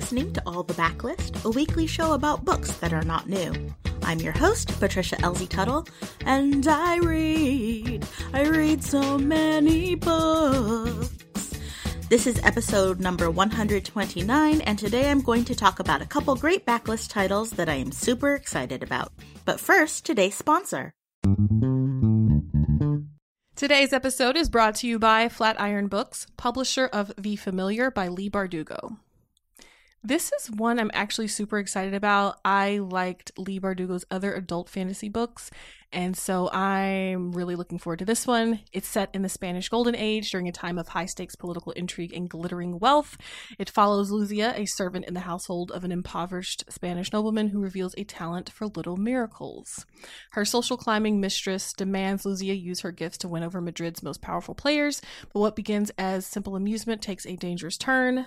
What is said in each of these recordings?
Listening to All the Backlist, a weekly show about books that are not new. I'm your host, Patricia Elzie Tuttle, and I read. I read so many books. This is episode number 129, and today I'm going to talk about a couple great backlist titles that I am super excited about. But first, today's sponsor. Today's episode is brought to you by Flatiron Books, publisher of The Familiar by Leigh Bardugo. This is one I'm actually super excited about. I liked Leigh Bardugo's other adult fantasy books, and so I'm really looking forward to this one. It's set in the Spanish Golden Age during a time of high stakes political intrigue and glittering wealth. It follows Luzia, a servant in the household of an impoverished Spanish nobleman who reveals a talent for little miracles. Her social climbing mistress demands Luzia use her gifts to win over Madrid's most powerful players, but what begins as simple amusement takes a dangerous turn.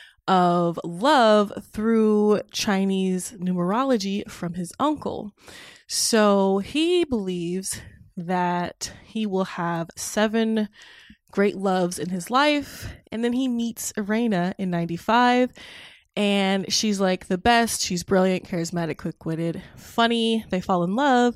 of love through Chinese numerology from his uncle. So, he believes that he will have seven great loves in his life. And then he meets Irena in 95. And she's like the best. She's brilliant, charismatic, quick witted, funny. They fall in love.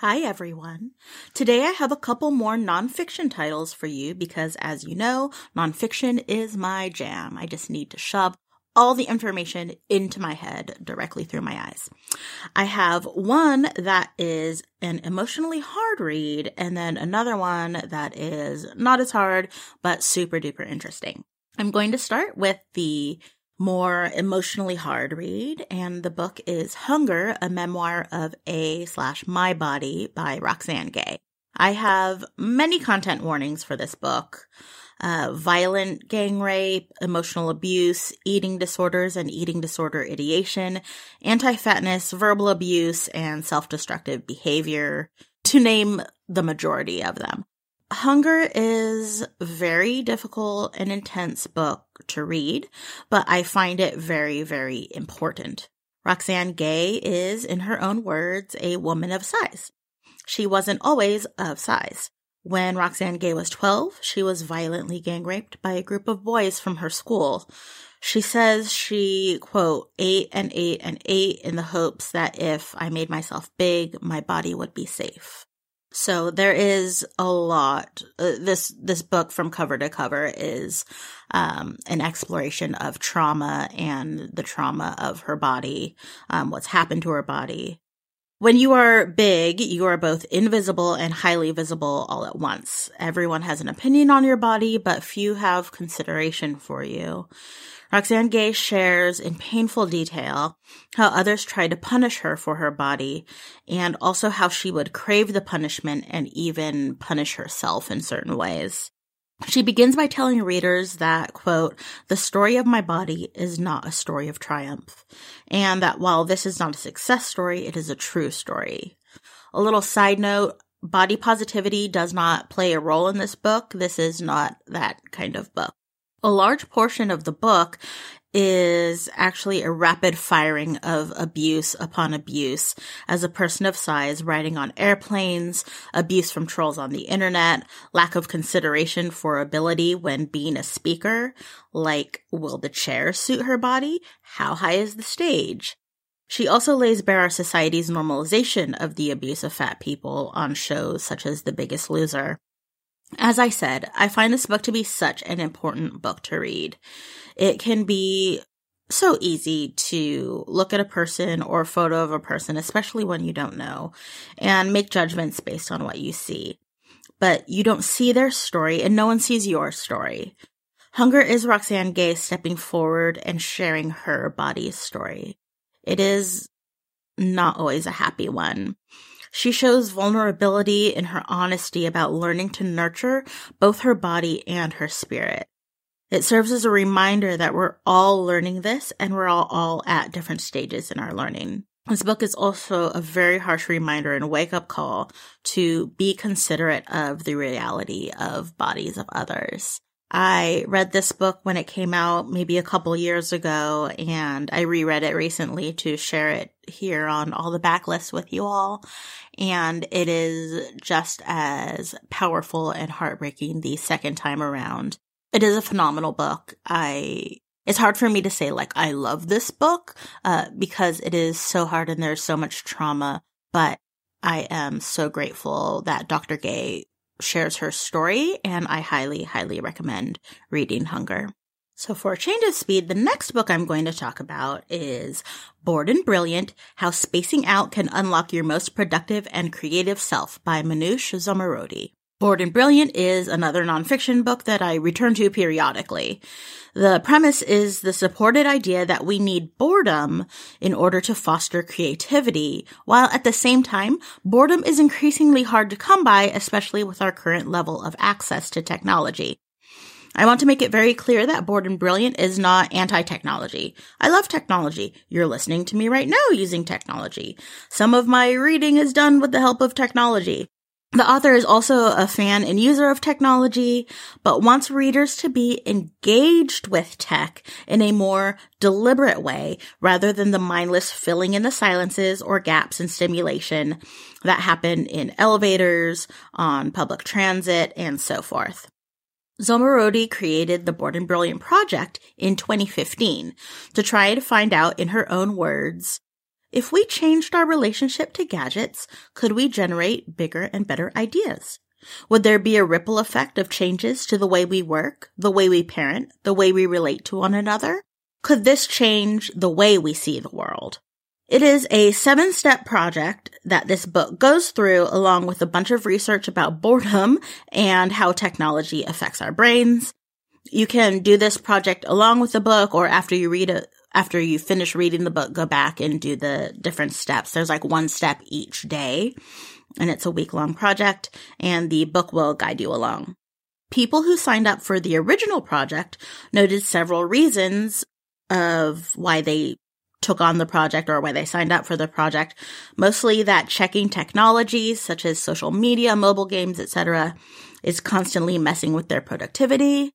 Hi, everyone. Today I have a couple more nonfiction titles for you because, as you know, nonfiction is my jam. I just need to shove all the information into my head directly through my eyes. I have one that is an emotionally hard read, and then another one that is not as hard, but super duper interesting. I'm going to start with the more emotionally hard read, and the book is Hunger, a memoir of a slash my body by Roxane Gay. I have many content warnings for this book. Uh, violent gang rape, emotional abuse, eating disorders and eating disorder ideation, anti-fatness, verbal abuse, and self-destructive behavior, to name the majority of them. Hunger is very difficult and intense book to read, but I find it very, very important. Roxane Gay is, in her own words, a woman of size. She wasn't always of size. When Roxane Gay was 12, she was violently gang raped by a group of boys from her school. She says she, quote, ate and ate and ate in the hopes that if I made myself big, my body would be safe. So there is a lot. Uh, this this book from cover to cover is um, an exploration of trauma and the trauma of her body, um, what's happened to her body. When you are big, you are both invisible and highly visible all at once. Everyone has an opinion on your body, but few have consideration for you. Roxane Gay shares in painful detail how others tried to punish her for her body and also how she would crave the punishment and even punish herself in certain ways. She begins by telling readers that, quote, the story of my body is not a story of triumph, and that while this is not a success story, it is a true story. A little side note, body positivity does not play a role in this book. This is not that kind of book. A large portion of the book is actually a rapid firing of abuse upon abuse as a person of size riding on airplanes, abuse from trolls on the internet, lack of consideration for ability when being a speaker, like will the chair suit her body? How high is the stage? She also lays bare our society's normalization of the abuse of fat people on shows such as The Biggest Loser. As I said, I find this book to be such an important book to read. It can be so easy to look at a person or a photo of a person, especially when you don't know, and make judgments based on what you see. But you don't see their story and no one sees your story. Hunger is Roxane Gay stepping forward and sharing her body's story. It is not always a happy one. She shows vulnerability in her honesty about learning to nurture both her body and her spirit. It serves as a reminder that we're all learning this and we're all, all at different stages in our learning. This book is also a very harsh reminder and wake up call to be considerate of the reality of bodies of others. I read this book when it came out maybe a couple years ago and I reread it recently to share it here on all the backlists with you all. And it is just as powerful and heartbreaking the second time around. It is a phenomenal book. I, it's hard for me to say like I love this book, uh, because it is so hard and there's so much trauma, but I am so grateful that Dr. Gay shares her story and I highly, highly recommend reading Hunger. So for a change of speed, the next book I'm going to talk about is Bored and Brilliant, How Spacing Out Can Unlock Your Most Productive and Creative Self by Manoush Zomorodi. Bored and Brilliant is another nonfiction book that I return to periodically. The premise is the supported idea that we need boredom in order to foster creativity, while at the same time, boredom is increasingly hard to come by, especially with our current level of access to technology. I want to make it very clear that Bored and Brilliant is not anti-technology. I love technology. You're listening to me right now using technology. Some of my reading is done with the help of technology. The author is also a fan and user of technology, but wants readers to be engaged with tech in a more deliberate way rather than the mindless filling in the silences or gaps in stimulation that happen in elevators, on public transit, and so forth. Zomorodi created the Bored and Brilliant project in 2015 to try to find out in her own words if we changed our relationship to gadgets, could we generate bigger and better ideas? Would there be a ripple effect of changes to the way we work, the way we parent, the way we relate to one another? Could this change the way we see the world? It is a seven step project that this book goes through along with a bunch of research about boredom and how technology affects our brains. You can do this project along with the book or after you read it, after you finish reading the book, go back and do the different steps. There's like one step each day and it's a week long project and the book will guide you along. People who signed up for the original project noted several reasons of why they took on the project or why they signed up for the project. Mostly that checking technologies such as social media, mobile games, etc. is constantly messing with their productivity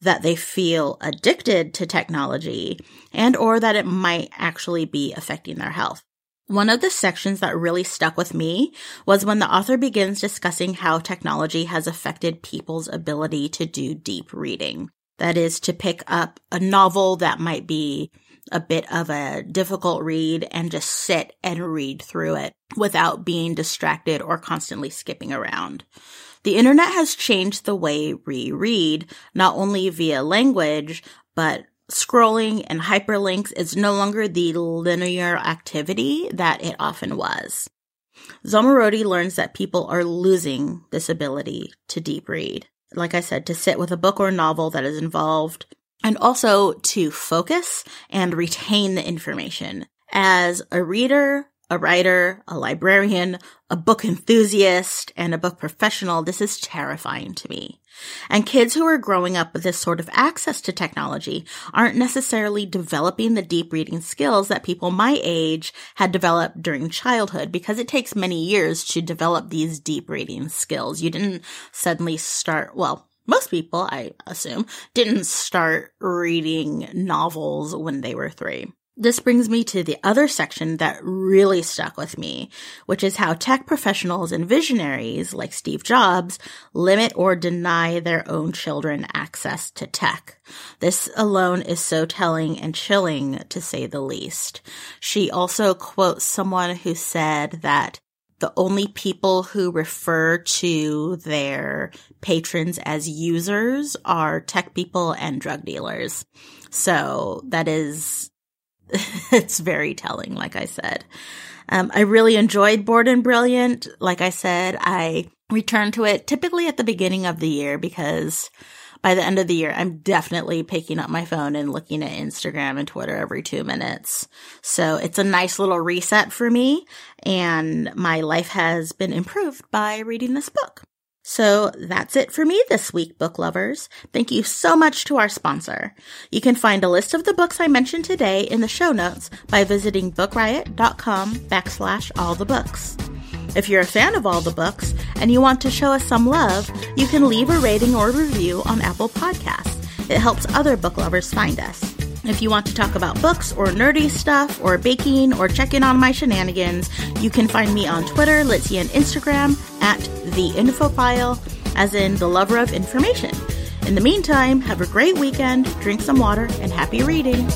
that they feel addicted to technology and or that it might actually be affecting their health. One of the sections that really stuck with me was when the author begins discussing how technology has affected people's ability to do deep reading. That is to pick up a novel that might be a bit of a difficult read and just sit and read through it without being distracted or constantly skipping around. The internet has changed the way we read, not only via language, but scrolling and hyperlinks is no longer the linear activity that it often was. Zomorodi learns that people are losing this ability to deep read. Like I said, to sit with a book or novel that is involved and also to focus and retain the information. As a reader, a writer, a librarian, a book enthusiast, and a book professional, this is terrifying to me. And kids who are growing up with this sort of access to technology aren't necessarily developing the deep reading skills that people my age had developed during childhood because it takes many years to develop these deep reading skills. You didn't suddenly start, well, most people, I assume, didn't start reading novels when they were three. This brings me to the other section that really stuck with me, which is how tech professionals and visionaries like Steve Jobs limit or deny their own children access to tech. This alone is so telling and chilling to say the least. She also quotes someone who said that the only people who refer to their patrons as users are tech people and drug dealers. So that is it's very telling, like I said. Um, I really enjoyed Bored and Brilliant. Like I said, I return to it typically at the beginning of the year because by the end of the year, I'm definitely picking up my phone and looking at Instagram and Twitter every two minutes. So it's a nice little reset for me and my life has been improved by reading this book. So that's it for me this week, book lovers. Thank you so much to our sponsor. You can find a list of the books I mentioned today in the show notes by visiting bookriot.com backslash all the books. If you're a fan of all the books and you want to show us some love, you can leave a rating or review on Apple Podcasts. It helps other book lovers find us. If you want to talk about books or nerdy stuff or baking or check in on my shenanigans, you can find me on Twitter, Litsy, and Instagram at the Infophile, as in the lover of information. In the meantime, have a great weekend, drink some water, and happy reading.